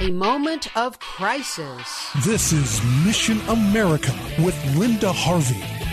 A moment of crisis. This is Mission America with Linda Harvey.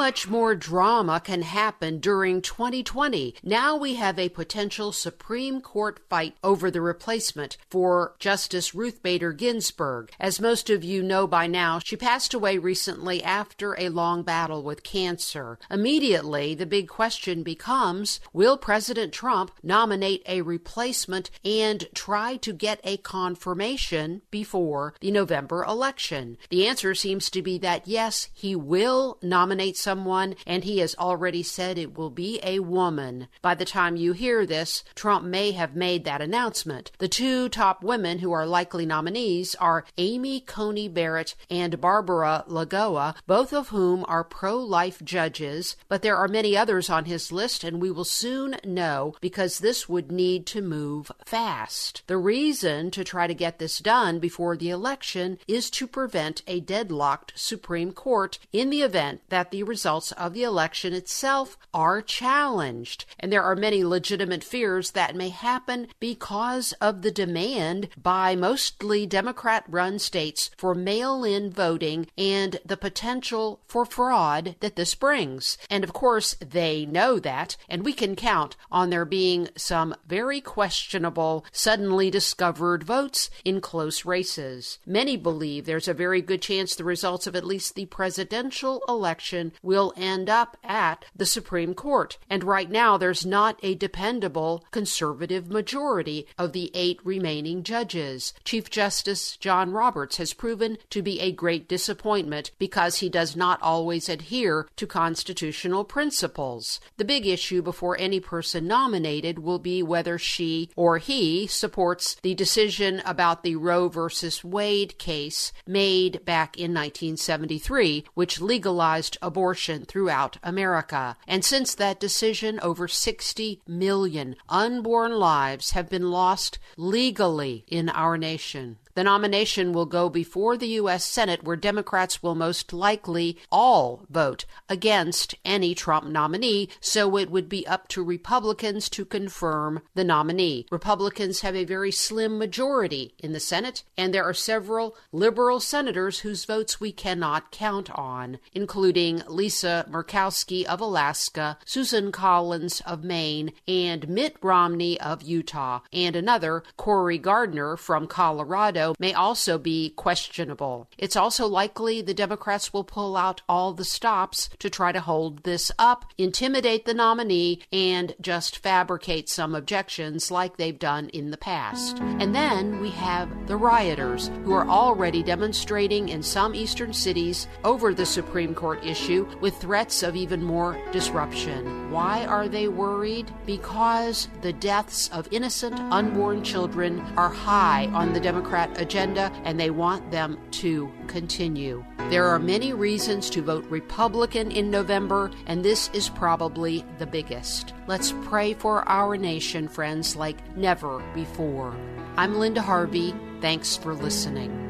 Much more drama can happen during 2020? Now we have a potential Supreme Court fight over the replacement for Justice Ruth Bader Ginsburg. As most of you know by now, she passed away recently after a long battle with cancer. Immediately, the big question becomes will President Trump nominate a replacement and try to get a confirmation before the November election? The answer seems to be that yes, he will nominate nominate someone, and he has already said it will be a woman. By the time you hear this, Trump may have made that announcement. The two top women who are likely nominees are Amy Coney Barrett and Barbara Lagoa, both of whom are pro life judges, but there are many others on his list, and we will soon know because this would need to move fast. The reason to try to get this done before the election is to prevent a deadlocked Supreme Court in the event that the results of the election itself are challenged. And there are many legitimate fears that may happen because of the demand by mostly Democrat run states for mail in voting and the potential for fraud that this brings. And of course, they know that, and we can count on there being some very questionable, suddenly discovered votes in close races. Many believe there's a very good chance the results of at least the presidential election will end up at the Supreme Court. And right now, there's not a dependable conservative majority of the eight remaining judges. Chief Justice John Roberts has proven to be a great disappointment because he does not always adhere to constitutional principles. The big issue before any person nominated will be whether she or he supports the decision about the Roe v. Wade case made back in 1973, which legalized abortion throughout America. And since that decision, over 60 million unborn lives have been lost legally in our nation. The nomination will go before the U.S. Senate, where Democrats will most likely all vote against any Trump nominee, so it would be up to Republicans to confirm the nominee. Republicans have a very slim majority in the Senate, and there are several liberal senators whose votes we cannot count on, including Lisa Murkowski of Alaska, Susan Collins of Maine, and Mitt Romney of Utah, and another, Cory Gardner from Colorado may also be questionable. It's also likely the Democrats will pull out all the stops to try to hold this up, intimidate the nominee, and just fabricate some objections like they've done in the past. And then we have the rioters who are already demonstrating in some eastern cities over the Supreme Court issue with threats of even more disruption. Why are they worried? Because the deaths of innocent unborn children are high on the Democrat agenda and they want them to continue. There are many reasons to vote Republican in November, and this is probably the biggest. Let's pray for our nation, friends, like never before. I'm Linda Harvey. Thanks for listening.